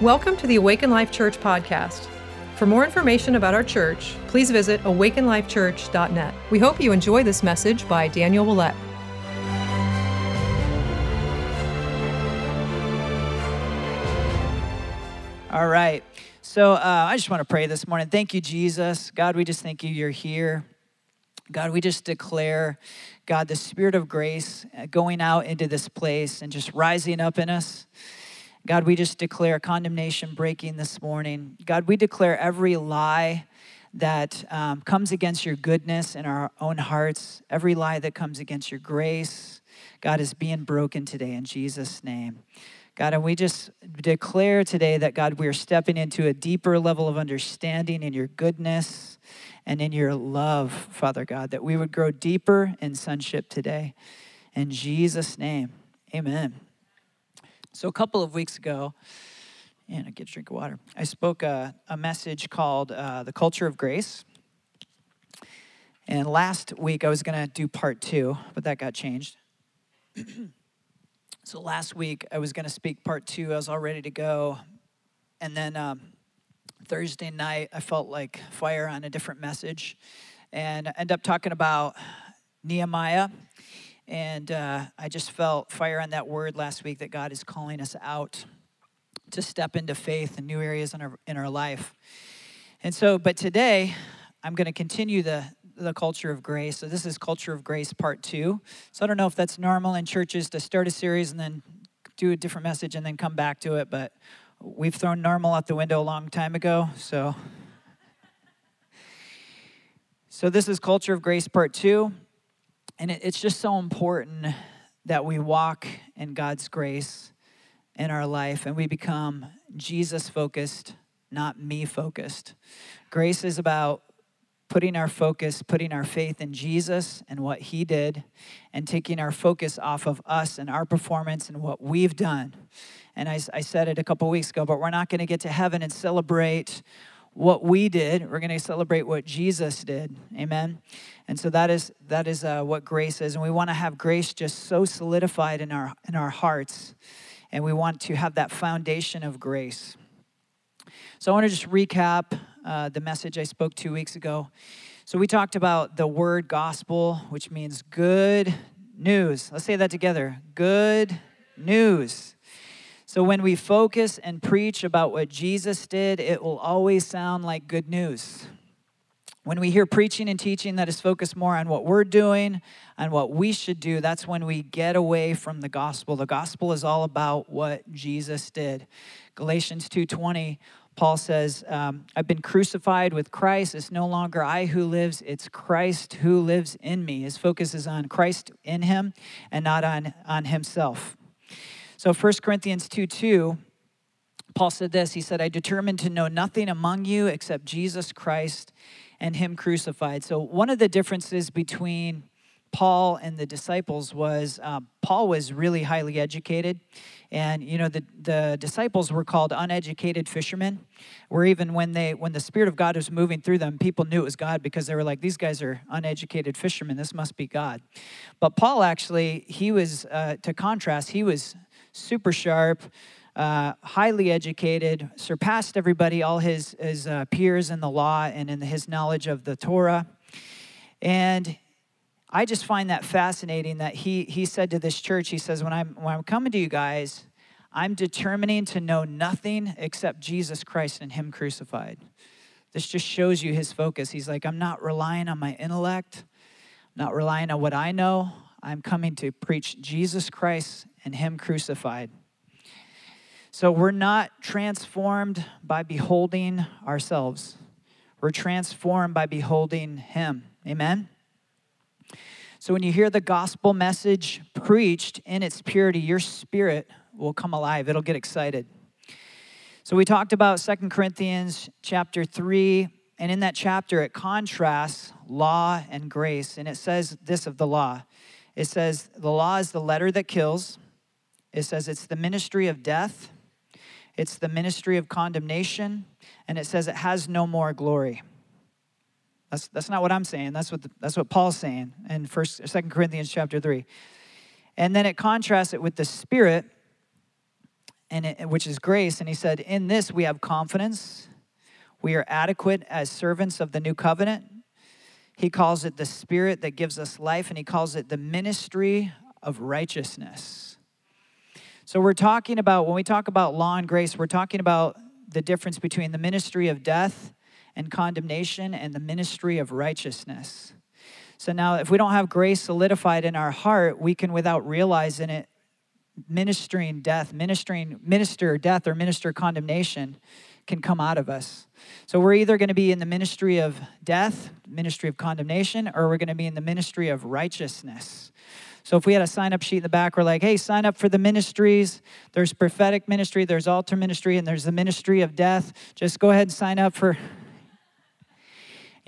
Welcome to the Awaken Life Church podcast. For more information about our church, please visit awakenlifechurch.net. We hope you enjoy this message by Daniel Willett. All right. So uh, I just want to pray this morning. Thank you, Jesus. God, we just thank you you're here. God, we just declare, God, the spirit of grace uh, going out into this place and just rising up in us. God, we just declare condemnation breaking this morning. God, we declare every lie that um, comes against your goodness in our own hearts, every lie that comes against your grace, God, is being broken today in Jesus' name. God, and we just declare today that, God, we are stepping into a deeper level of understanding in your goodness and in your love, Father God, that we would grow deeper in sonship today. In Jesus' name, amen. So, a couple of weeks ago, and I get a drink of water, I spoke a, a message called uh, The Culture of Grace. And last week I was going to do part two, but that got changed. so, last week I was going to speak part two. I was all ready to go. And then um, Thursday night, I felt like fire on a different message and I ended up talking about Nehemiah and uh, I just felt fire on that word last week that God is calling us out to step into faith in new areas in our, in our life. And so, but today, I'm going to continue the, the culture of grace. So, this is Culture of Grace Part Two. So, I don't know if that's normal in churches to start a series and then do a different message and then come back to it, but we've thrown normal out the window a long time ago. So, so this is Culture of Grace Part Two. And it's just so important that we walk in God's grace in our life and we become Jesus focused, not me focused. Grace is about putting our focus, putting our faith in Jesus and what he did, and taking our focus off of us and our performance and what we've done. And I, I said it a couple weeks ago, but we're not going to get to heaven and celebrate what we did we're going to celebrate what jesus did. Amen? And so that is that is uh, what grace is and we want to have grace just so solidified in our in our hearts and we want to have that foundation of grace. So i want to just recap uh, the message i spoke two weeks ago. So we talked about the word gospel which means good news. Let's say that together. Good news so when we focus and preach about what Jesus did, it will always sound like good news. When we hear preaching and teaching that is focused more on what we're doing and what we should do, that's when we get away from the gospel. The gospel is all about what Jesus did. Galatians 2:20 Paul says, um, I've been crucified with Christ. It's no longer I who lives, it's Christ who lives in me. His focus is on Christ in him and not on, on himself. So 1 Corinthians 2 2, Paul said this He said, I determined to know nothing among you except Jesus Christ and Him crucified. So one of the differences between Paul and the disciples was uh, Paul was really highly educated. And you know the, the disciples were called uneducated fishermen, where even when they when the Spirit of God was moving through them, people knew it was God because they were like, these guys are uneducated fishermen. This must be God. But Paul actually, he was uh, to contrast, he was super sharp, uh, highly educated, surpassed everybody, all his, his uh, peers in the law and in his knowledge of the Torah. And I just find that fascinating that he, he said to this church, he says, when I'm, when I'm coming to you guys, I'm determining to know nothing except Jesus Christ and Him crucified. This just shows you his focus. He's like, I'm not relying on my intellect, I'm not relying on what I know. I'm coming to preach Jesus Christ and Him crucified. So we're not transformed by beholding ourselves, we're transformed by beholding Him. Amen? So when you hear the gospel message preached in its purity, your spirit will come alive, it'll get excited. So we talked about Second Corinthians chapter 3, and in that chapter it contrasts law and grace. And it says this of the law it says, The law is the letter that kills, it says it's the ministry of death, it's the ministry of condemnation, and it says it has no more glory. That's, that's not what I'm saying. That's what, the, that's what Paul's saying in First, Second Corinthians chapter 3. And then it contrasts it with the Spirit, and it, which is grace. And he said, In this we have confidence. We are adequate as servants of the new covenant. He calls it the spirit that gives us life, and he calls it the ministry of righteousness. So we're talking about, when we talk about law and grace, we're talking about the difference between the ministry of death and condemnation and the ministry of righteousness. So now, if we don't have grace solidified in our heart, we can, without realizing it, ministering death, ministering, minister death or minister condemnation can come out of us. So we're either going to be in the ministry of death, ministry of condemnation, or we're going to be in the ministry of righteousness. So if we had a sign up sheet in the back, we're like, hey, sign up for the ministries. There's prophetic ministry, there's altar ministry, and there's the ministry of death. Just go ahead and sign up for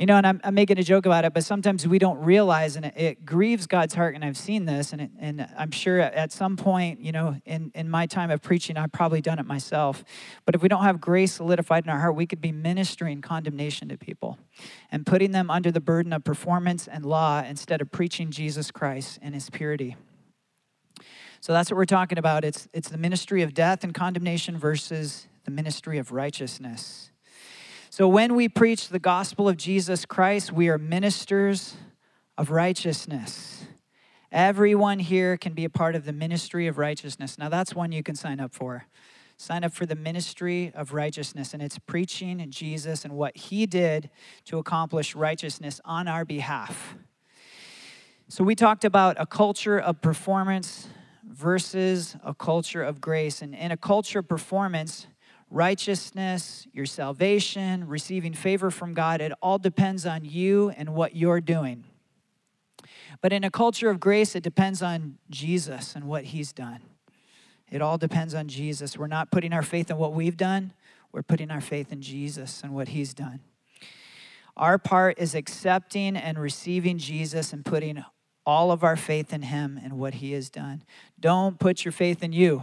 you know, and I'm, I'm, making a joke about it, but sometimes we don't realize, and it, it grieves God's heart. And I've seen this, and, it, and I'm sure at some point, you know, in, in my time of preaching, I've probably done it myself. But if we don't have grace solidified in our heart, we could be ministering condemnation to people and putting them under the burden of performance and law instead of preaching Jesus Christ and his purity. So that's what we're talking about. It's, it's the ministry of death and condemnation versus the ministry of righteousness. So when we preach the gospel of Jesus Christ, we are ministers of righteousness. Everyone here can be a part of the ministry of righteousness. Now, that's one you can sign up for. Sign up for the ministry of righteousness, and it's preaching Jesus and what he did to accomplish righteousness on our behalf. So, we talked about a culture of performance versus a culture of grace. And in a culture of performance, righteousness, your salvation, receiving favor from God, it all depends on you and what you're doing. But in a culture of grace, it depends on Jesus and what he's done. It all depends on Jesus. We're not putting our faith in what we've done, we're putting our faith in Jesus and what he's done. Our part is accepting and receiving Jesus and putting all of our faith in him and what he has done. Don't put your faith in you.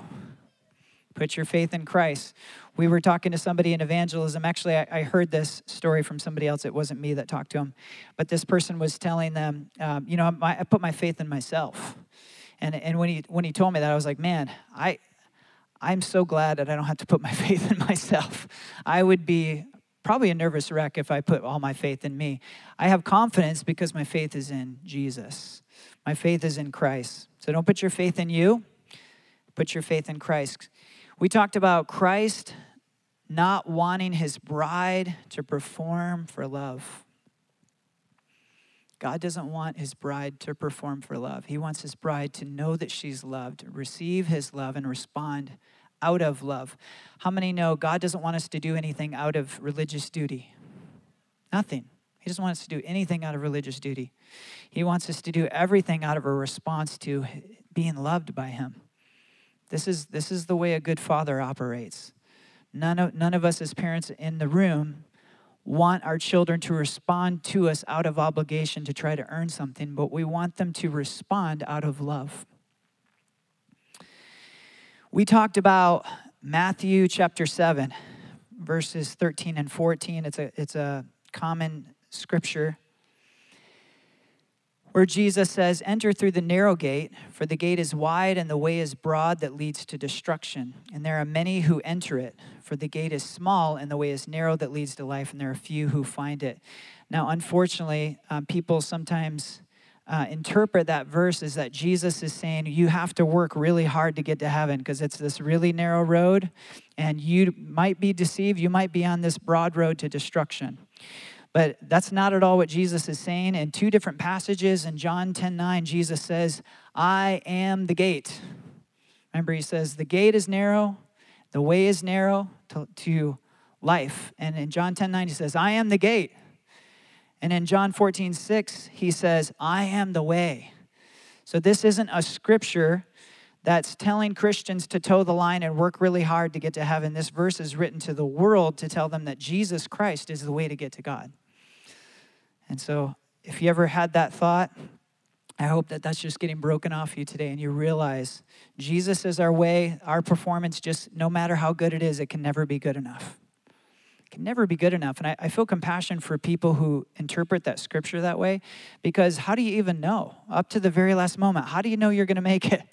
Put your faith in Christ. We were talking to somebody in evangelism. Actually, I, I heard this story from somebody else. It wasn't me that talked to him. But this person was telling them, um, you know, I put my faith in myself. And, and when, he, when he told me that, I was like, man, I, I'm so glad that I don't have to put my faith in myself. I would be probably a nervous wreck if I put all my faith in me. I have confidence because my faith is in Jesus. My faith is in Christ. So don't put your faith in you, put your faith in Christ. We talked about Christ not wanting his bride to perform for love. God doesn't want his bride to perform for love. He wants his bride to know that she's loved, receive his love, and respond out of love. How many know God doesn't want us to do anything out of religious duty? Nothing. He doesn't want us to do anything out of religious duty. He wants us to do everything out of a response to being loved by him. This is, this is the way a good father operates. None of, none of us, as parents in the room, want our children to respond to us out of obligation to try to earn something, but we want them to respond out of love. We talked about Matthew chapter 7, verses 13 and 14. It's a, it's a common scripture where Jesus says, Enter through the narrow gate, for the gate is wide and the way is broad that leads to destruction. And there are many who enter it, for the gate is small and the way is narrow that leads to life, and there are few who find it. Now, unfortunately, um, people sometimes uh, interpret that verse as that Jesus is saying you have to work really hard to get to heaven because it's this really narrow road, and you might be deceived. You might be on this broad road to destruction. But that's not at all what Jesus is saying. In two different passages in John 10 9, Jesus says, I am the gate. Remember, he says, The gate is narrow, the way is narrow to, to life. And in John 10 9, he says, I am the gate. And in John 14 6, he says, I am the way. So this isn't a scripture that's telling Christians to toe the line and work really hard to get to heaven. This verse is written to the world to tell them that Jesus Christ is the way to get to God. And so, if you ever had that thought, I hope that that's just getting broken off you today and you realize Jesus is our way. Our performance, just no matter how good it is, it can never be good enough. It can never be good enough. And I, I feel compassion for people who interpret that scripture that way because how do you even know? Up to the very last moment, how do you know you're going to make it?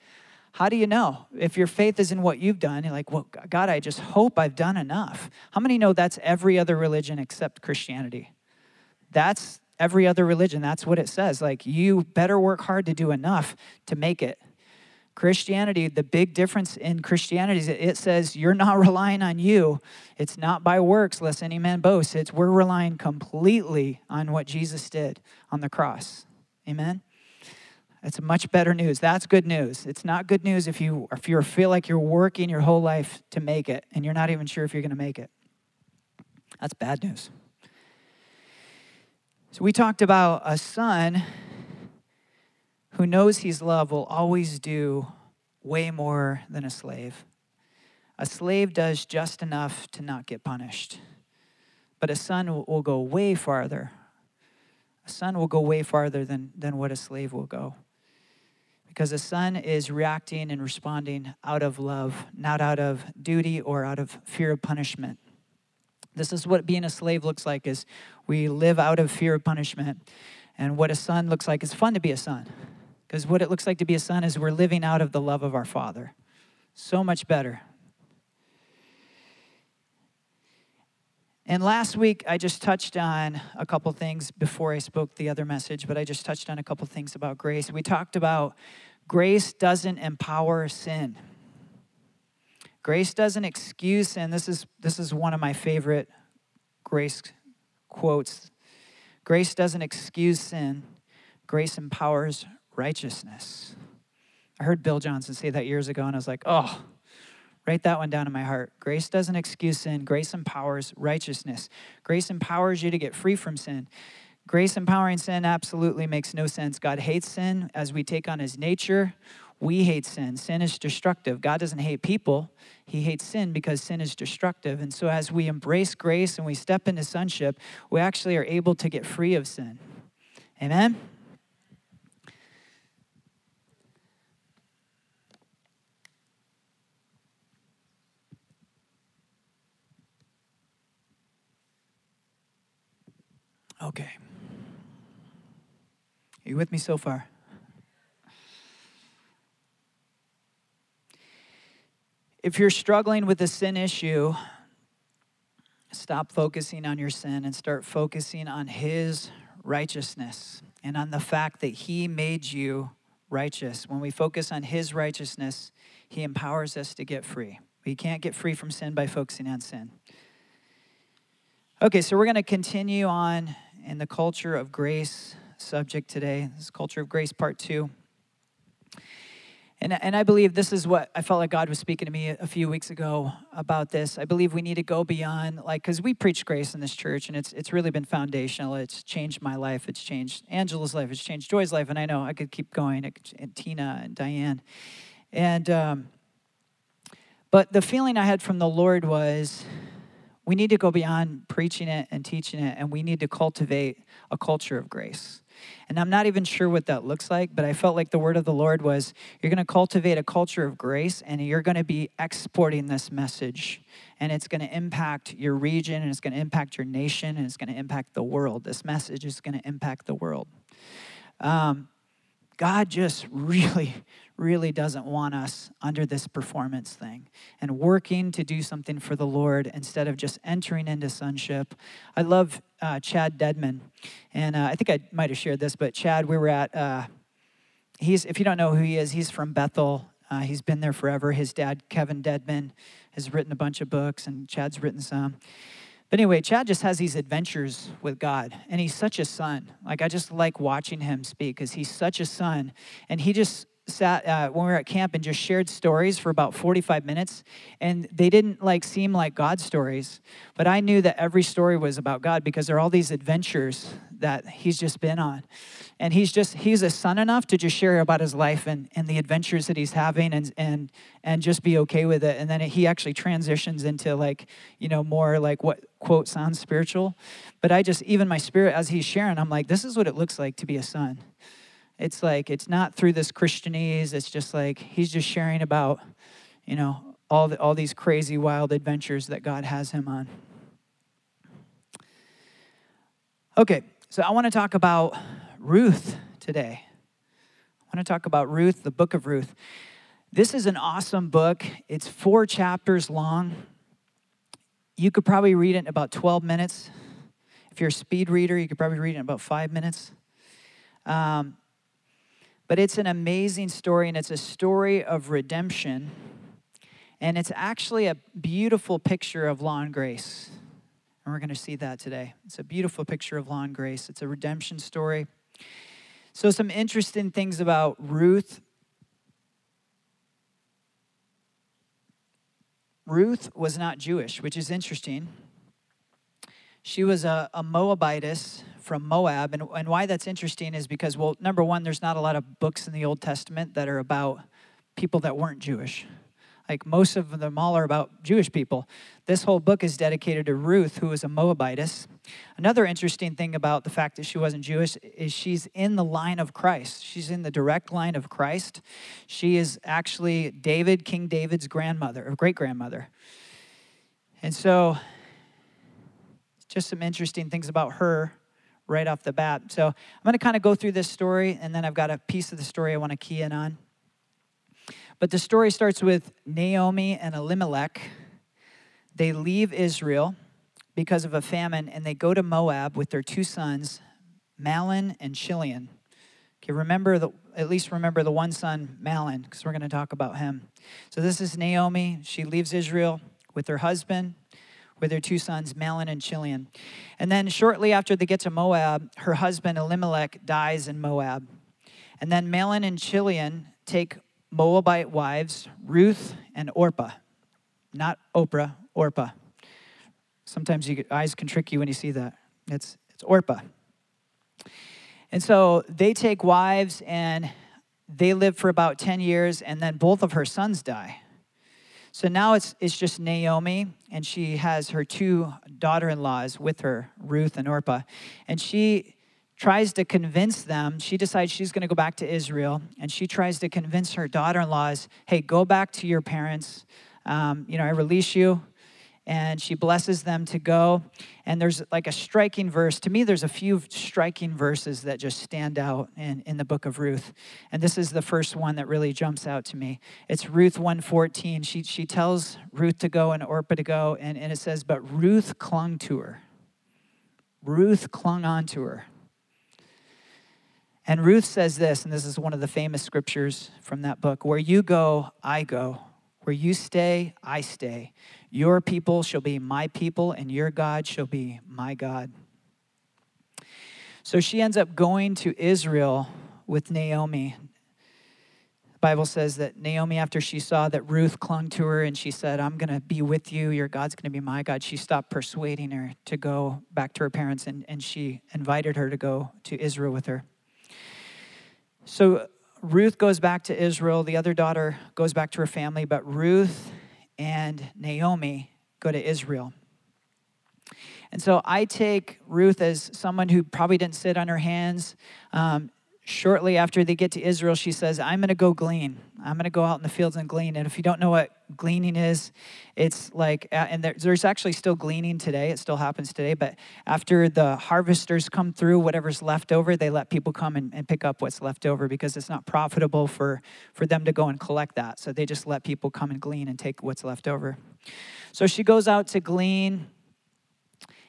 How do you know? If your faith is in what you've done, you're like, well, God, I just hope I've done enough. How many know that's every other religion except Christianity? That's every other religion. That's what it says. Like, you better work hard to do enough to make it. Christianity, the big difference in Christianity is it says you're not relying on you. It's not by works, lest any man boast. It's we're relying completely on what Jesus did on the cross. Amen? That's much better news. That's good news. It's not good news if you if you feel like you're working your whole life to make it and you're not even sure if you're going to make it. That's bad news. So we talked about a son who knows he's loved will always do way more than a slave. A slave does just enough to not get punished. But a son will, go way farther. A son will go way farther than, than what a slave will go because a son is reacting and responding out of love, not out of duty or out of fear of punishment. This is what being a slave looks like is we live out of fear of punishment. And what a son looks like is fun to be a son. Because what it looks like to be a son is we're living out of the love of our father. So much better. And last week, I just touched on a couple things before I spoke the other message, but I just touched on a couple things about grace. We talked about grace doesn't empower sin. Grace doesn't excuse sin. This is, this is one of my favorite grace quotes. Grace doesn't excuse sin, grace empowers righteousness. I heard Bill Johnson say that years ago, and I was like, oh, Write that one down in my heart. Grace doesn't excuse sin, grace empowers righteousness. Grace empowers you to get free from sin. Grace empowering sin absolutely makes no sense. God hates sin as we take on his nature. We hate sin. Sin is destructive. God doesn't hate people, he hates sin because sin is destructive. And so, as we embrace grace and we step into sonship, we actually are able to get free of sin. Amen? Okay. Are you with me so far? If you're struggling with a sin issue, stop focusing on your sin and start focusing on His righteousness and on the fact that He made you righteous. When we focus on His righteousness, He empowers us to get free. We can't get free from sin by focusing on sin. Okay, so we're going to continue on in the culture of grace subject today. This is culture of grace part two. And, and I believe this is what I felt like God was speaking to me a few weeks ago about this. I believe we need to go beyond, like, because we preach grace in this church, and it's it's really been foundational. It's changed my life. It's changed Angela's life. It's changed Joy's life, and I know I could keep going. And Tina and Diane, and um, but the feeling I had from the Lord was we need to go beyond preaching it and teaching it, and we need to cultivate a culture of grace. And I'm not even sure what that looks like, but I felt like the word of the Lord was you're going to cultivate a culture of grace, and you're going to be exporting this message. And it's going to impact your region, and it's going to impact your nation, and it's going to impact the world. This message is going to impact the world. Um, God just really, really doesn't want us under this performance thing and working to do something for the Lord instead of just entering into sonship. I love uh, Chad Dedmon, and uh, I think I might have shared this, but Chad, we were at, uh, he's, if you don't know who he is, he's from Bethel. Uh, he's been there forever. His dad, Kevin Dedmon, has written a bunch of books, and Chad's written some. But anyway, Chad just has these adventures with God, and he's such a son. Like, I just like watching him speak because he's such a son. And he just sat uh, when we were at camp and just shared stories for about 45 minutes and they didn't like seem like god stories but i knew that every story was about god because there are all these adventures that he's just been on and he's just he's a son enough to just share about his life and, and the adventures that he's having and and and just be okay with it and then he actually transitions into like you know more like what quote sounds spiritual but i just even my spirit as he's sharing i'm like this is what it looks like to be a son it's like, it's not through this Christianese. It's just like, he's just sharing about, you know, all, the, all these crazy, wild adventures that God has him on. Okay, so I want to talk about Ruth today. I want to talk about Ruth, the book of Ruth. This is an awesome book. It's four chapters long. You could probably read it in about 12 minutes. If you're a speed reader, you could probably read it in about five minutes. Um, but it's an amazing story, and it's a story of redemption. And it's actually a beautiful picture of law and grace. And we're going to see that today. It's a beautiful picture of law and grace. It's a redemption story. So, some interesting things about Ruth. Ruth was not Jewish, which is interesting. She was a, a Moabitess from Moab. And, and why that's interesting is because, well, number one, there's not a lot of books in the Old Testament that are about people that weren't Jewish. Like most of them all are about Jewish people. This whole book is dedicated to Ruth, who is a Moabitess. Another interesting thing about the fact that she wasn't Jewish is she's in the line of Christ. She's in the direct line of Christ. She is actually David, King David's grandmother, or great grandmother. And so just some interesting things about her right off the bat. So I'm going to kind of go through this story, and then I've got a piece of the story I want to key in on. But the story starts with Naomi and Elimelech. They leave Israel because of a famine, and they go to Moab with their two sons, Mahlon and Chilion. Okay, remember the at least remember the one son, Mahlon, because we're going to talk about him. So this is Naomi. She leaves Israel with her husband with her two sons, Mahlon and Chilion. And then shortly after they get to Moab, her husband Elimelech dies in Moab. And then Mahlon and Chilion take Moabite wives, Ruth and Orpah. Not Oprah, Orpah. Sometimes you, eyes can trick you when you see that. It's, it's Orpah. And so they take wives and they live for about 10 years, and then both of her sons die. So now it's, it's just Naomi, and she has her two daughter in laws with her, Ruth and Orpah. And she tries to convince them, she decides she's going to go back to Israel, and she tries to convince her daughter in laws, hey, go back to your parents. Um, you know, I release you and she blesses them to go. And there's like a striking verse. To me, there's a few striking verses that just stand out in, in the book of Ruth. And this is the first one that really jumps out to me. It's Ruth 114. She, she tells Ruth to go and Orpah to go, and, and it says, But Ruth clung to her. Ruth clung on to her. And Ruth says this, and this is one of the famous scriptures from that book Where you go, I go. Where you stay, I stay. Your people shall be my people, and your God shall be my God. So she ends up going to Israel with Naomi. The Bible says that Naomi, after she saw that Ruth clung to her and she said, I'm going to be with you, your God's going to be my God, she stopped persuading her to go back to her parents and, and she invited her to go to Israel with her. So Ruth goes back to Israel. The other daughter goes back to her family, but Ruth and Naomi go to Israel. And so I take Ruth as someone who probably didn't sit on her hands. Um, shortly after they get to Israel, she says, I'm going to go glean. I'm going to go out in the fields and glean. And if you don't know what gleaning is, it's like, uh, and there's actually still gleaning today. It still happens today. But after the harvesters come through, whatever's left over, they let people come and, and pick up what's left over because it's not profitable for, for them to go and collect that. So they just let people come and glean and take what's left over. So she goes out to glean.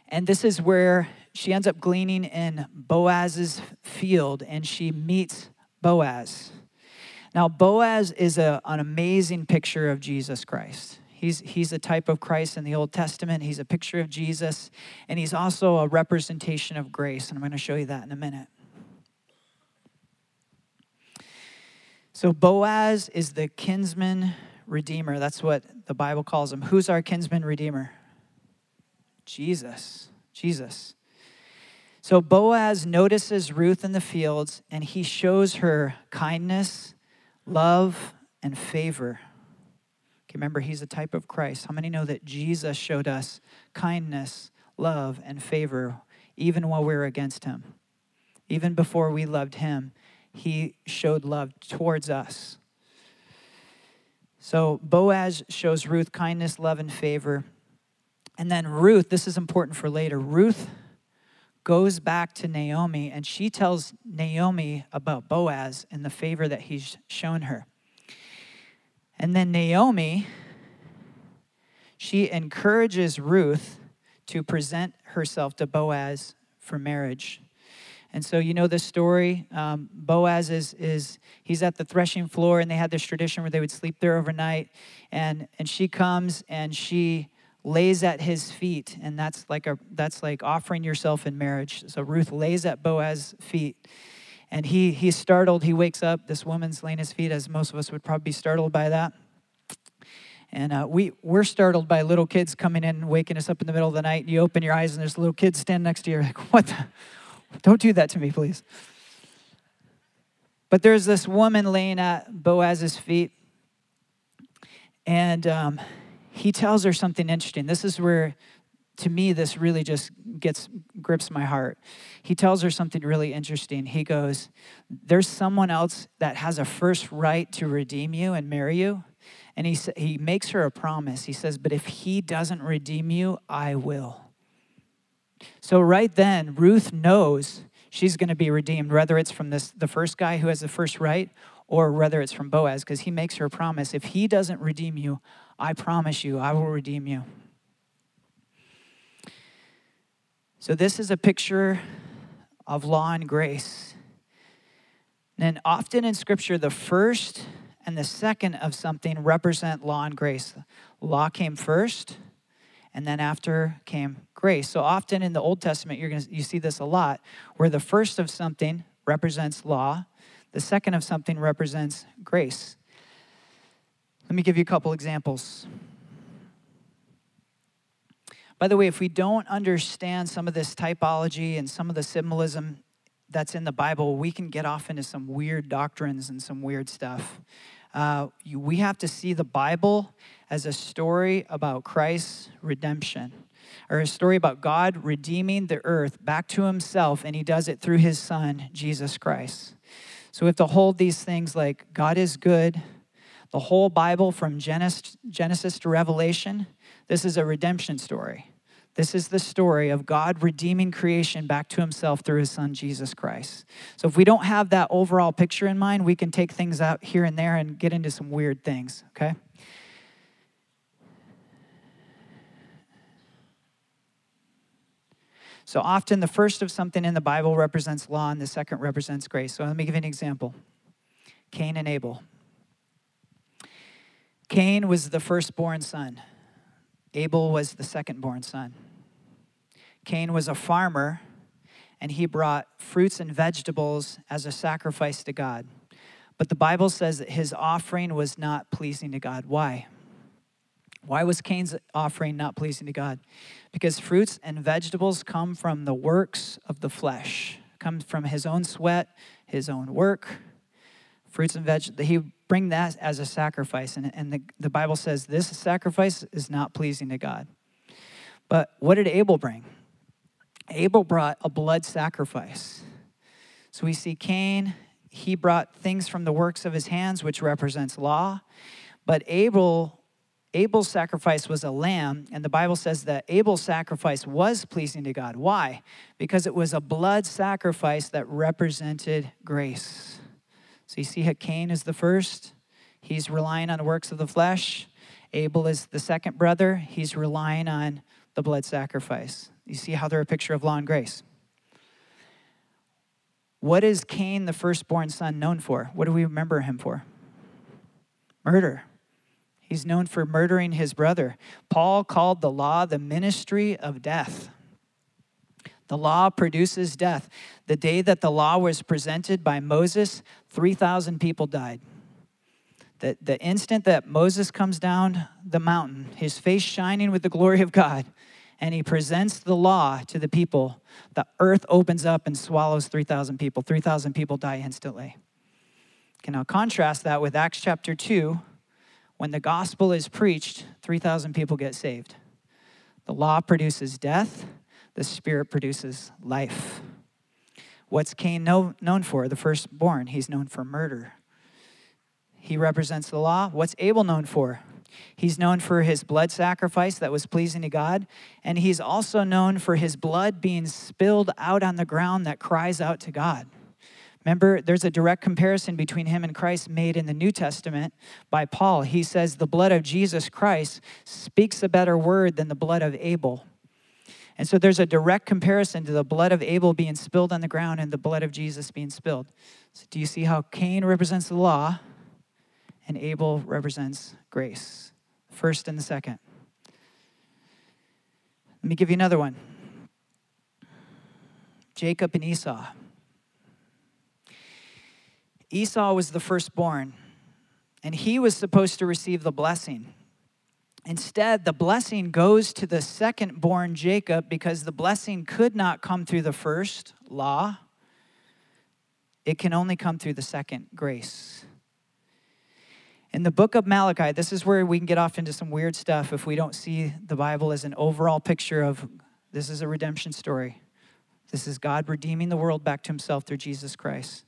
And this is where she ends up gleaning in Boaz's field and she meets Boaz. Now, Boaz is a, an amazing picture of Jesus Christ. He's, he's a type of Christ in the Old Testament. He's a picture of Jesus, and he's also a representation of grace. And I'm going to show you that in a minute. So, Boaz is the kinsman redeemer. That's what the Bible calls him. Who's our kinsman redeemer? Jesus. Jesus. So Boaz notices Ruth in the fields and he shows her kindness, love, and favor. Okay, remember, he's a type of Christ. How many know that Jesus showed us kindness, love, and favor even while we were against him? Even before we loved him, he showed love towards us. So Boaz shows Ruth kindness, love, and favor. And then Ruth, this is important for later. Ruth goes back to Naomi and she tells Naomi about Boaz and the favor that he's shown her. And then Naomi, she encourages Ruth to present herself to Boaz for marriage. And so you know the story. Um, Boaz is is he's at the threshing floor, and they had this tradition where they would sleep there overnight. And and she comes and she lays at his feet, and that's like a that's like offering yourself in marriage. So Ruth lays at Boaz's feet, and he he's startled. He wakes up. This woman's laying his feet, as most of us would probably be startled by that. And uh, we, we're startled by little kids coming in and waking us up in the middle of the night. And you open your eyes and there's a little kid standing next to you. You're like, what the? Don't do that to me, please. But there's this woman laying at Boaz's feet. And um, he tells her something interesting. This is where, to me, this really just gets grips my heart. He tells her something really interesting. He goes, There's someone else that has a first right to redeem you and marry you. And he, he makes her a promise. He says, But if he doesn't redeem you, I will. So, right then, Ruth knows she's going to be redeemed, whether it's from this, the first guy who has the first right or whether it's from Boaz, because he makes her a promise. If he doesn't redeem you, I promise you, I will redeem you. So, this is a picture of law and grace. And often in Scripture, the first and the second of something represent law and grace. Law came first, and then after came grace. So often in the Old Testament, you're gonna you see this a lot, where the first of something represents law, the second of something represents grace. Let me give you a couple examples. By the way, if we don't understand some of this typology and some of the symbolism that's in the Bible, we can get off into some weird doctrines and some weird stuff. Uh, we have to see the Bible as a story about Christ's redemption, or a story about God redeeming the earth back to himself, and he does it through his Son, Jesus Christ. So we have to hold these things like God is good. The whole Bible from Genesis, Genesis to Revelation, this is a redemption story. This is the story of God redeeming creation back to himself through his son, Jesus Christ. So, if we don't have that overall picture in mind, we can take things out here and there and get into some weird things, okay? So, often the first of something in the Bible represents law and the second represents grace. So, let me give you an example Cain and Abel. Cain was the firstborn son. Abel was the second-born son. Cain was a farmer, and he brought fruits and vegetables as a sacrifice to God. But the Bible says that his offering was not pleasing to God. Why? Why was Cain's offering not pleasing to God? Because fruits and vegetables come from the works of the flesh, come from his own sweat, his own work. Fruits and vegetables, he bring that as a sacrifice. And, and the, the Bible says this sacrifice is not pleasing to God. But what did Abel bring? Abel brought a blood sacrifice. So we see Cain, he brought things from the works of his hands, which represents law. But Abel, Abel's sacrifice was a lamb, and the Bible says that Abel's sacrifice was pleasing to God. Why? Because it was a blood sacrifice that represented grace. So you see how Cain is the first. He's relying on the works of the flesh. Abel is the second brother. He's relying on the blood sacrifice. You see how they're a picture of law and grace. What is Cain, the firstborn son, known for? What do we remember him for? Murder. He's known for murdering his brother. Paul called the law the ministry of death. The law produces death. The day that the law was presented by Moses, 3,000 people died. The, the instant that Moses comes down the mountain, his face shining with the glory of God, and he presents the law to the people, the earth opens up and swallows 3,000 people. 3,000 people die instantly. Can now contrast that with Acts chapter 2, when the gospel is preached, 3,000 people get saved. The law produces death, the Spirit produces life. What's Cain know, known for? The firstborn. He's known for murder. He represents the law. What's Abel known for? He's known for his blood sacrifice that was pleasing to God. And he's also known for his blood being spilled out on the ground that cries out to God. Remember, there's a direct comparison between him and Christ made in the New Testament by Paul. He says the blood of Jesus Christ speaks a better word than the blood of Abel. And so there's a direct comparison to the blood of Abel being spilled on the ground and the blood of Jesus being spilled. So do you see how Cain represents the law and Abel represents grace? First and the second. Let me give you another one Jacob and Esau. Esau was the firstborn, and he was supposed to receive the blessing. Instead, the blessing goes to the second born Jacob because the blessing could not come through the first law. It can only come through the second grace. In the book of Malachi, this is where we can get off into some weird stuff if we don't see the Bible as an overall picture of this is a redemption story. This is God redeeming the world back to himself through Jesus Christ.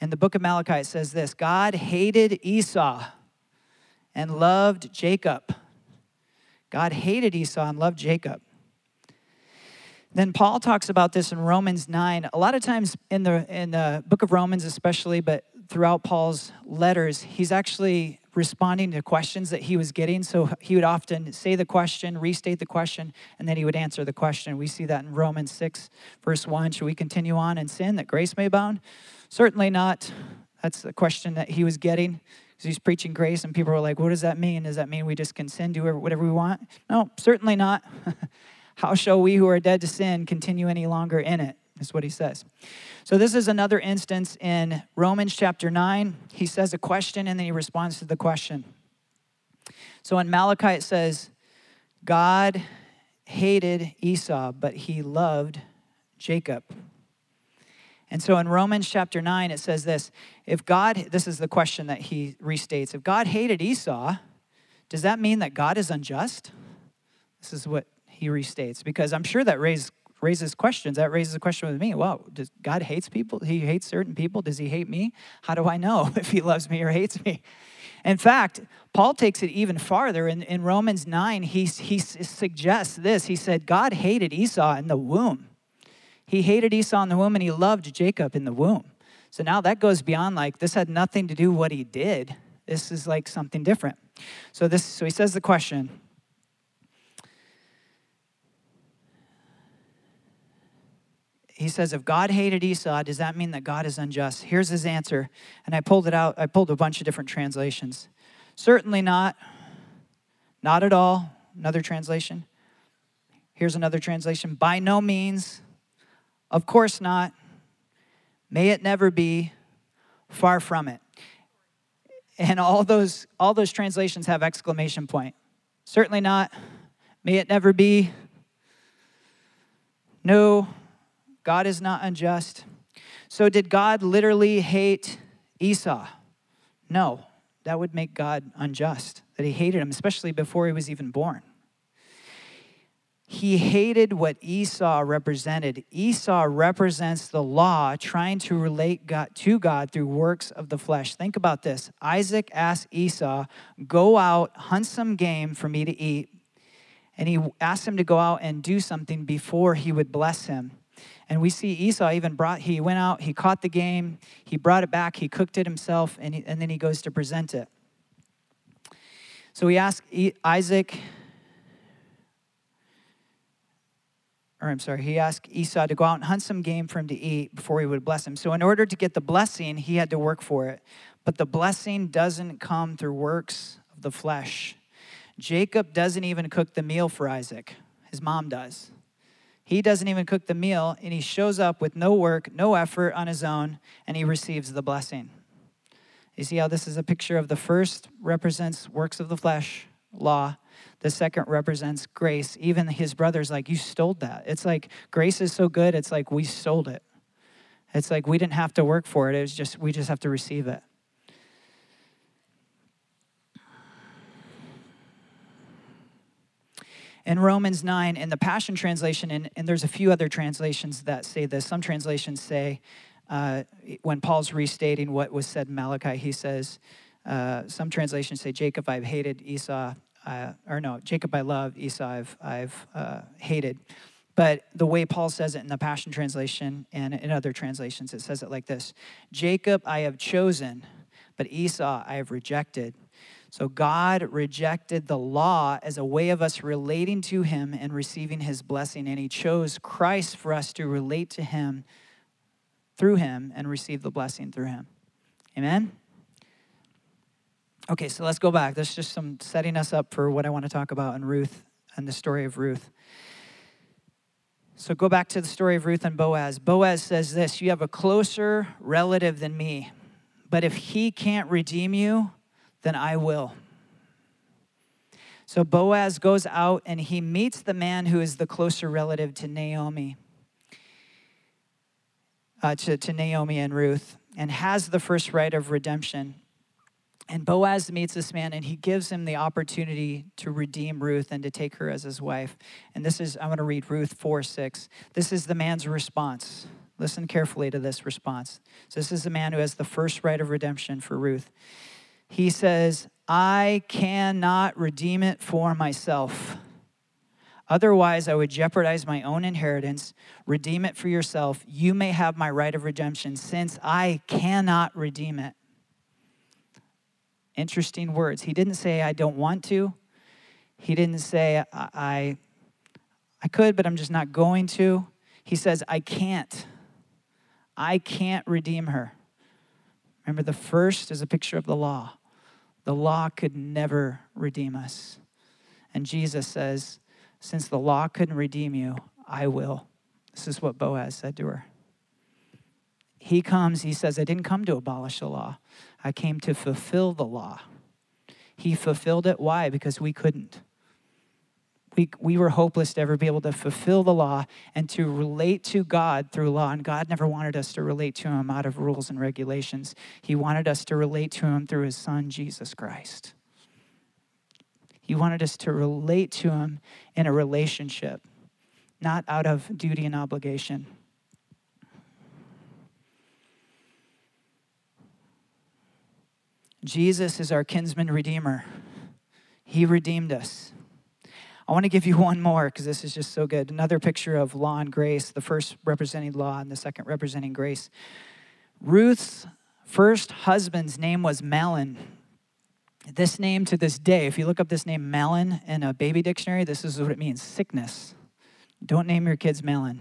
In the book of Malachi, it says this God hated Esau and loved Jacob. God hated Esau and loved Jacob. Then Paul talks about this in Romans 9. A lot of times in the in the book of Romans especially, but throughout Paul's letters, he's actually responding to questions that he was getting. So he would often say the question, restate the question, and then he would answer the question. We see that in Romans 6, verse 1. Should we continue on in sin that grace may abound? Certainly not. That's the question that he was getting because he's preaching grace, and people were like, What does that mean? Does that mean we just can sin, do whatever we want? No, certainly not. How shall we who are dead to sin continue any longer in it? Is what he says. So, this is another instance in Romans chapter 9. He says a question and then he responds to the question. So, in Malachi, it says, God hated Esau, but he loved Jacob. And so in Romans chapter 9, it says this If God, this is the question that he restates, if God hated Esau, does that mean that God is unjust? This is what he restates, because I'm sure that raises raises questions. That raises a question with me. Well, does God hates people? He hates certain people. Does he hate me? How do I know if he loves me or hates me? In fact, Paul takes it even farther. In, in Romans 9, he, he suggests this. He said, God hated Esau in the womb. He hated Esau in the womb and he loved Jacob in the womb. So now that goes beyond like this had nothing to do what he did. This is like something different. So this so he says the question. He says, if God hated Esau, does that mean that God is unjust? Here's his answer. And I pulled it out, I pulled a bunch of different translations. Certainly not. Not at all. Another translation. Here's another translation. By no means. Of course not. May it never be. Far from it. And all those all those translations have exclamation point. Certainly not. May it never be. No, God is not unjust. So did God literally hate Esau? No. That would make God unjust. That he hated him, especially before he was even born. He hated what Esau represented. Esau represents the law trying to relate God, to God through works of the flesh. Think about this. Isaac asked Esau, Go out, hunt some game for me to eat. And he asked him to go out and do something before he would bless him. And we see Esau even brought, he went out, he caught the game, he brought it back, he cooked it himself, and, he, and then he goes to present it. So he asked Isaac, or I'm sorry, he asked Esau to go out and hunt some game for him to eat before he would bless him. So, in order to get the blessing, he had to work for it. But the blessing doesn't come through works of the flesh. Jacob doesn't even cook the meal for Isaac, his mom does. He doesn't even cook the meal, and he shows up with no work, no effort on his own, and he receives the blessing. You see how this is a picture of the first represents works of the flesh, law, the second represents grace. Even his brother's like, You stole that. It's like grace is so good, it's like we stole it. It's like we didn't have to work for it. It was just, we just have to receive it. in Romans 9, in the Passion Translation, and, and there's a few other translations that say this. Some translations say, uh, when Paul's restating what was said in Malachi, he says, uh, some translations say, Jacob I've hated, Esau uh, or no, Jacob I loved, Esau I've, I've uh, hated. But the way Paul says it in the Passion Translation and in other translations, it says it like this Jacob I have chosen, but Esau I have rejected. So God rejected the law as a way of us relating to him and receiving his blessing. And he chose Christ for us to relate to him through him and receive the blessing through him. Amen? Okay, so let's go back. That's just some setting us up for what I want to talk about in Ruth and the story of Ruth. So go back to the story of Ruth and Boaz. Boaz says this You have a closer relative than me, but if he can't redeem you, then I will. So Boaz goes out and he meets the man who is the closer relative to Naomi, uh, to, to Naomi and Ruth, and has the first right of redemption. And Boaz meets this man and he gives him the opportunity to redeem Ruth and to take her as his wife. And this is, I'm going to read Ruth 4 6. This is the man's response. Listen carefully to this response. So, this is the man who has the first right of redemption for Ruth. He says, I cannot redeem it for myself. Otherwise, I would jeopardize my own inheritance. Redeem it for yourself. You may have my right of redemption since I cannot redeem it. Interesting words. He didn't say, I don't want to. He didn't say, I, I, could, but I'm just not going to. He says, I can't. I can't redeem her. Remember, the first is a picture of the law. The law could never redeem us. And Jesus says, Since the law couldn't redeem you, I will. This is what Boaz said to her. He comes, he says, I didn't come to abolish the law, I came to fulfill the law. He fulfilled it. Why? Because we couldn't. We, we were hopeless to ever be able to fulfill the law and to relate to God through law. And God never wanted us to relate to Him out of rules and regulations. He wanted us to relate to Him through His Son, Jesus Christ. He wanted us to relate to Him in a relationship, not out of duty and obligation. Jesus is our kinsman redeemer. He redeemed us. I want to give you one more because this is just so good. Another picture of law and grace, the first representing law and the second representing grace. Ruth's first husband's name was Mahlon. This name to this day, if you look up this name Mahlon in a baby dictionary, this is what it means sickness. Don't name your kids Mahlon.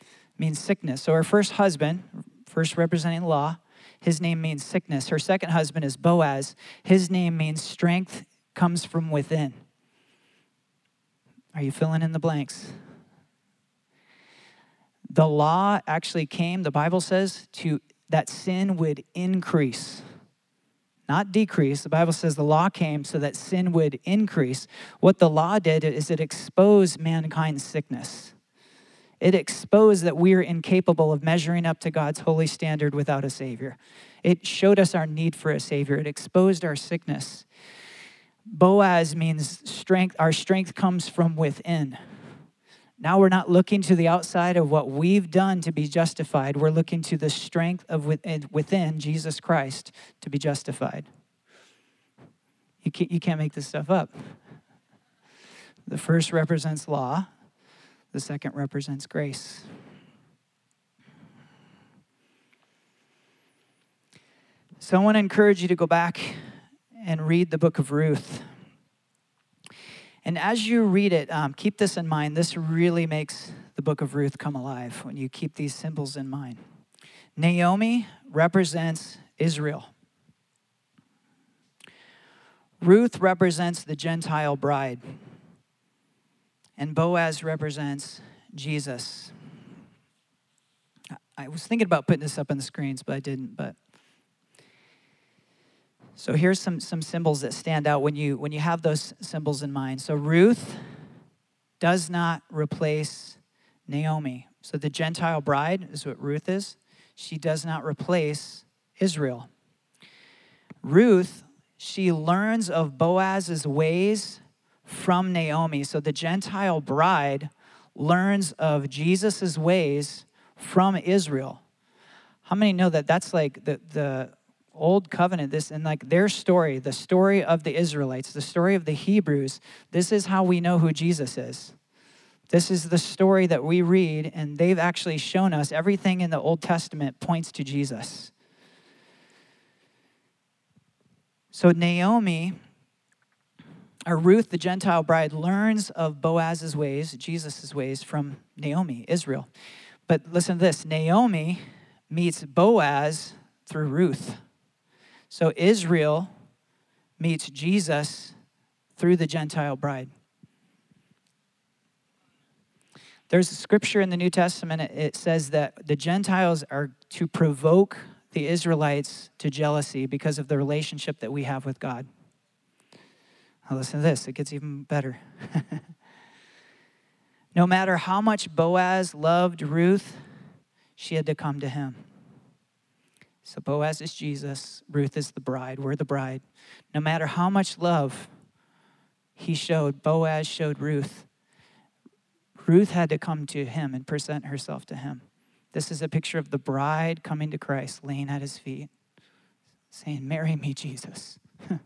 It means sickness. So her first husband, first representing law, his name means sickness. Her second husband is Boaz. His name means strength comes from within. Are you filling in the blanks? The law actually came, the Bible says, to that sin would increase, not decrease. The Bible says the law came so that sin would increase. What the law did is it exposed mankind's sickness it exposed that we're incapable of measuring up to God's holy standard without a Savior. It showed us our need for a Savior. It exposed our sickness. Boaz means strength. Our strength comes from within. Now we're not looking to the outside of what we've done to be justified. We're looking to the strength of within Jesus Christ to be justified. You can't, you can't make this stuff up. The first represents law, the second represents grace. So I want to encourage you to go back and read the book of Ruth. And as you read it, um, keep this in mind. This really makes the book of Ruth come alive when you keep these symbols in mind. Naomi represents Israel. Ruth represents the Gentile bride and Boaz represents Jesus. I was thinking about putting this up on the screens, but I didn't. But so here's some some symbols that stand out when you when you have those symbols in mind. So Ruth does not replace Naomi. So the Gentile bride is what Ruth is. She does not replace Israel. Ruth, she learns of Boaz's ways from Naomi. So the Gentile bride learns of Jesus' ways from Israel. How many know that that's like the, the old covenant, this and like their story, the story of the Israelites, the story of the Hebrews, this is how we know who Jesus is. This is the story that we read, and they've actually shown us everything in the Old Testament points to Jesus. So, Naomi, or Ruth, the Gentile bride, learns of Boaz's ways, Jesus' ways, from Naomi, Israel. But listen to this Naomi meets Boaz through Ruth. So, Israel meets Jesus through the Gentile bride. There's a scripture in the New Testament, it says that the Gentiles are to provoke the Israelites to jealousy because of the relationship that we have with God. Now, listen to this, it gets even better. no matter how much Boaz loved Ruth, she had to come to him. So Boaz is Jesus, Ruth is the bride, we're the bride. No matter how much love he showed, Boaz showed Ruth, Ruth had to come to him and present herself to him. This is a picture of the bride coming to Christ, laying at his feet, saying, Marry me, Jesus.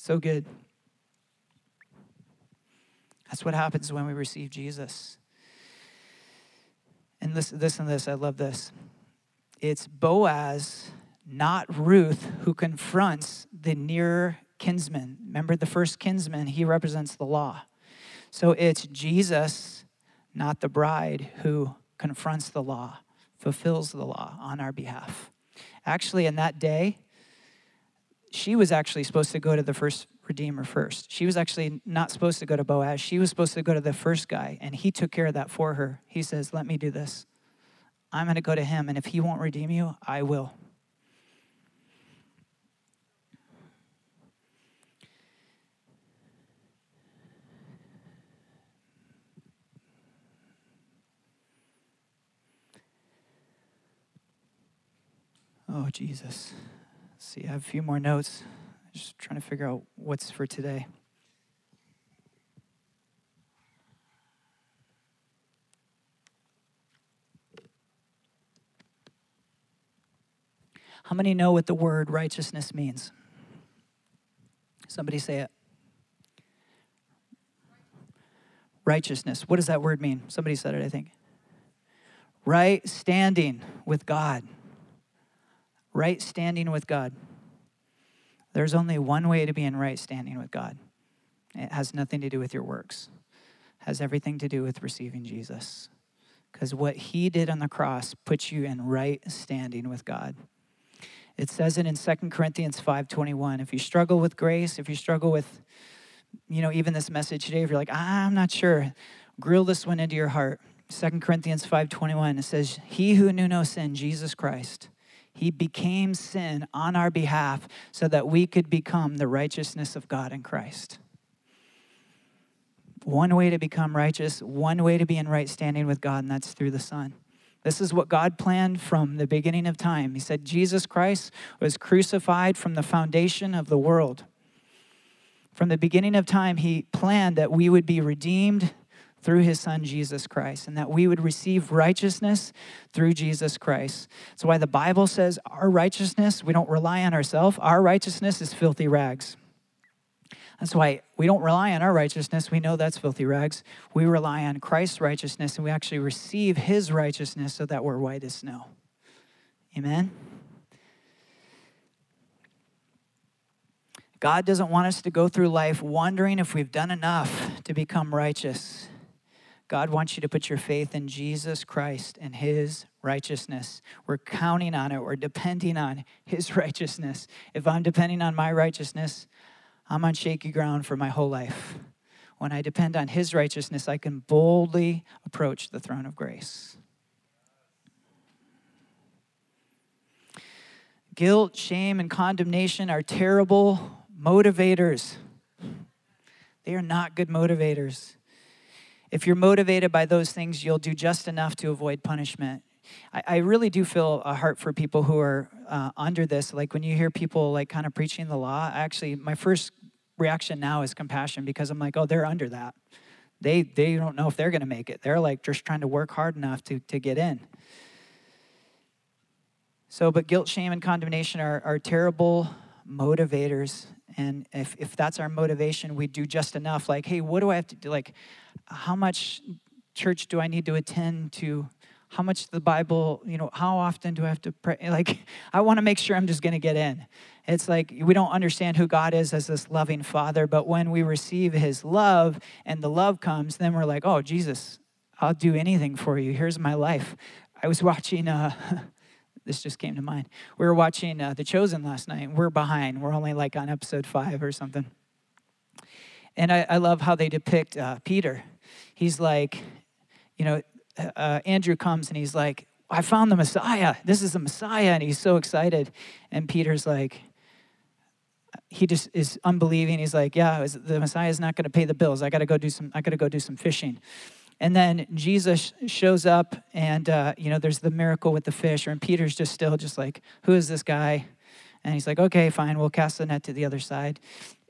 so good. That's what happens when we receive Jesus. And this, this and this, I love this. It's Boaz, not Ruth, who confronts the near kinsman. Remember the first kinsman, he represents the law. So it's Jesus, not the bride, who confronts the law, fulfills the law on our behalf. Actually, in that day, she was actually supposed to go to the first redeemer first. She was actually not supposed to go to Boaz. She was supposed to go to the first guy, and he took care of that for her. He says, Let me do this. I'm going to go to him, and if he won't redeem you, I will. Oh, Jesus. See, I have a few more notes. Just trying to figure out what's for today. How many know what the word righteousness means? Somebody say it. Righteousness. What does that word mean? Somebody said it, I think. Right standing with God right standing with God. There's only one way to be in right standing with God. It has nothing to do with your works. It has everything to do with receiving Jesus. Cuz what he did on the cross puts you in right standing with God. It says it in 2 Corinthians 5:21. If you struggle with grace, if you struggle with you know even this message today if you're like, "I'm not sure," grill this one into your heart. 2 Corinthians 5:21 it says, "He who knew no sin, Jesus Christ, he became sin on our behalf so that we could become the righteousness of God in Christ. One way to become righteous, one way to be in right standing with God, and that's through the Son. This is what God planned from the beginning of time. He said Jesus Christ was crucified from the foundation of the world. From the beginning of time, He planned that we would be redeemed through his son Jesus Christ, and that we would receive righteousness through Jesus Christ. That's why the Bible says our righteousness, we don't rely on ourselves, our righteousness is filthy rags. That's why we don't rely on our righteousness. We know that's filthy rags. We rely on Christ's righteousness, and we actually receive his righteousness so that we're white as snow. Amen? God doesn't want us to go through life wondering if we've done enough to become righteous. God wants you to put your faith in Jesus Christ and his righteousness. We're counting on it, we're depending on his righteousness. If I'm depending on my righteousness, I'm on shaky ground for my whole life. When I depend on his righteousness, I can boldly approach the throne of grace. Guilt, shame, and condemnation are terrible motivators. They are not good motivators. If you're motivated by those things, you'll do just enough to avoid punishment. I, I really do feel a heart for people who are uh, under this. Like when you hear people like kind of preaching the law, actually, my first reaction now is compassion because I'm like, oh, they're under that. They they don't know if they're going to make it. They're like just trying to work hard enough to to get in. So, but guilt, shame, and condemnation are, are terrible motivators. And if, if that's our motivation, we do just enough. Like, hey, what do I have to do? Like, how much church do I need to attend to? How much the Bible, you know, how often do I have to pray? Like, I want to make sure I'm just going to get in. It's like we don't understand who God is as this loving Father, but when we receive His love and the love comes, then we're like, oh, Jesus, I'll do anything for you. Here's my life. I was watching, uh, this just came to mind. We were watching uh, The Chosen last night. We're behind. We're only like on episode five or something. And I, I love how they depict uh, Peter. He's like, you know, uh, Andrew comes and he's like, I found the Messiah. This is the Messiah. And he's so excited. And Peter's like, he just is unbelieving. He's like, yeah, the Messiah is not going to pay the bills. I got to go do some. I got to go do some fishing. And then Jesus shows up, and uh, you know, there's the miracle with the fish. And Peter's just still just like, who is this guy? And he's like, okay, fine, we'll cast the net to the other side.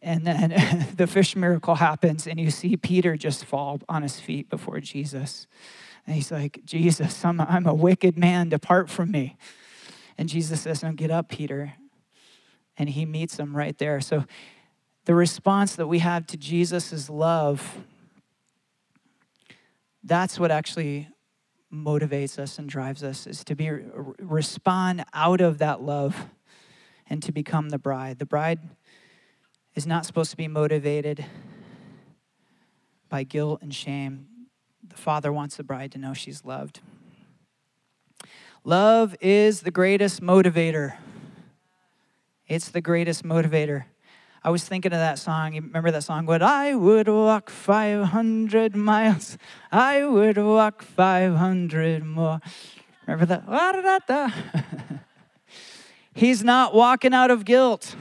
And then the fish miracle happens, and you see Peter just fall on his feet before Jesus. And he's like, Jesus, I'm, I'm a wicked man, depart from me. And Jesus says, No, get up, Peter and he meets him right there. So the response that we have to Jesus' love, that's what actually motivates us and drives us is to be respond out of that love and to become the bride. The bride is not supposed to be motivated by guilt and shame. The father wants the bride to know she's loved. Love is the greatest motivator. It's the greatest motivator. I was thinking of that song. You remember that song? What I would walk 500 miles. I would walk 500 more. Remember that? He's not walking out of guilt.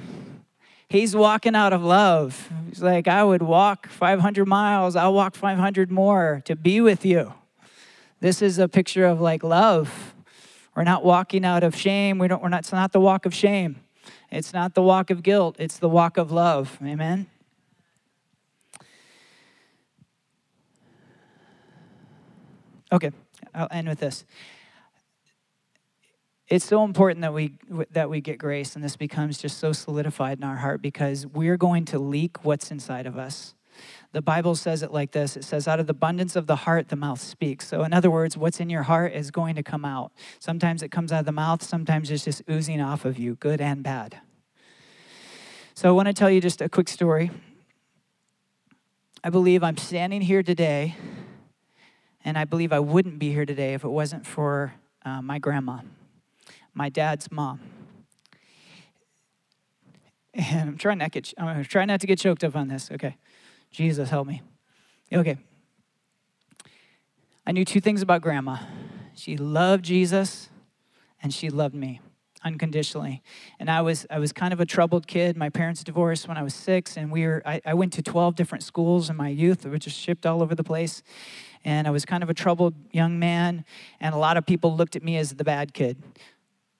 He's walking out of love. He's like, I would walk 500 miles. I'll walk 500 more to be with you. This is a picture of like love. We're not walking out of shame. We don't, we're not, it's not the walk of shame. It's not the walk of guilt, it's the walk of love. Amen? Okay, I'll end with this. It's so important that we that we get grace and this becomes just so solidified in our heart because we're going to leak what's inside of us. The Bible says it like this it says, out of the abundance of the heart, the mouth speaks. So, in other words, what's in your heart is going to come out. Sometimes it comes out of the mouth, sometimes it's just oozing off of you, good and bad. So, I want to tell you just a quick story. I believe I'm standing here today, and I believe I wouldn't be here today if it wasn't for uh, my grandma, my dad's mom. And I'm trying not to get, I'm trying not to get choked up on this. Okay. Jesus, help me. Okay. I knew two things about grandma she loved Jesus, and she loved me unconditionally. And I was I was kind of a troubled kid. My parents divorced when I was six, and we were I, I, went to 12 different schools in my youth. I was shipped all over the place. And I was kind of a troubled young man, and a lot of people looked at me as the bad kid,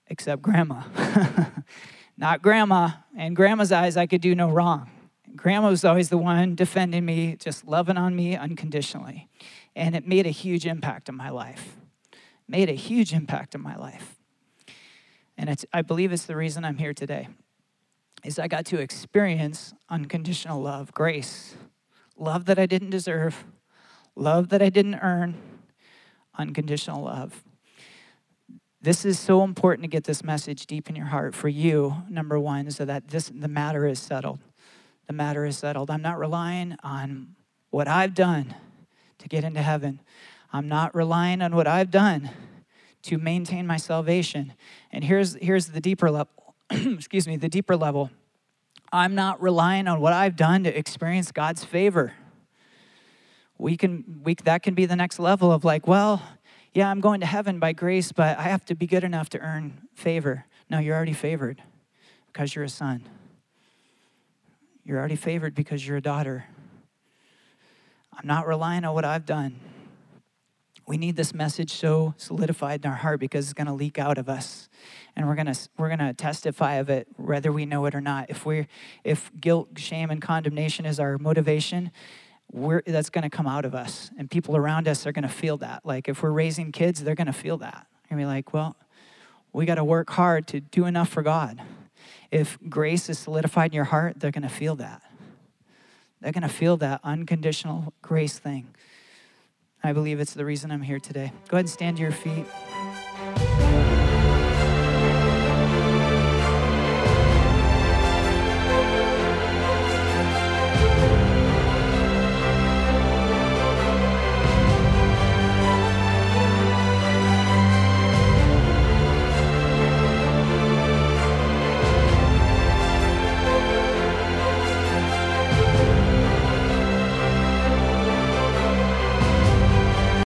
except grandma. Not grandma. In grandma's eyes, I could do no wrong. Grandma was always the one defending me, just loving on me unconditionally. And it made a huge impact on my life. Made a huge impact on my life. And I believe it's the reason I'm here today. Is I got to experience unconditional love, grace, love that I didn't deserve, love that I didn't earn, unconditional love. This is so important to get this message deep in your heart for you, number one, so that this the matter is settled the matter is settled. I'm not relying on what I've done to get into heaven. I'm not relying on what I've done to maintain my salvation. And here's, here's the deeper level. Excuse me, the deeper level. I'm not relying on what I've done to experience God's favor. We can, we, that can be the next level of like, well, yeah, I'm going to heaven by grace, but I have to be good enough to earn favor. No, you're already favored because you're a son. You're already favored because you're a daughter. I'm not relying on what I've done. We need this message so solidified in our heart because it's going to leak out of us. And we're going to we're going to testify of it whether we know it or not. If we're if guilt, shame and condemnation is our motivation, we're, that's going to come out of us. And people around us are going to feel that. Like if we're raising kids, they're going to feel that. And be like, well, we got to work hard to do enough for God if grace is solidified in your heart, they're going to feel that. They're going to feel that unconditional grace thing. I believe it's the reason I'm here today. Go ahead and stand to your feet.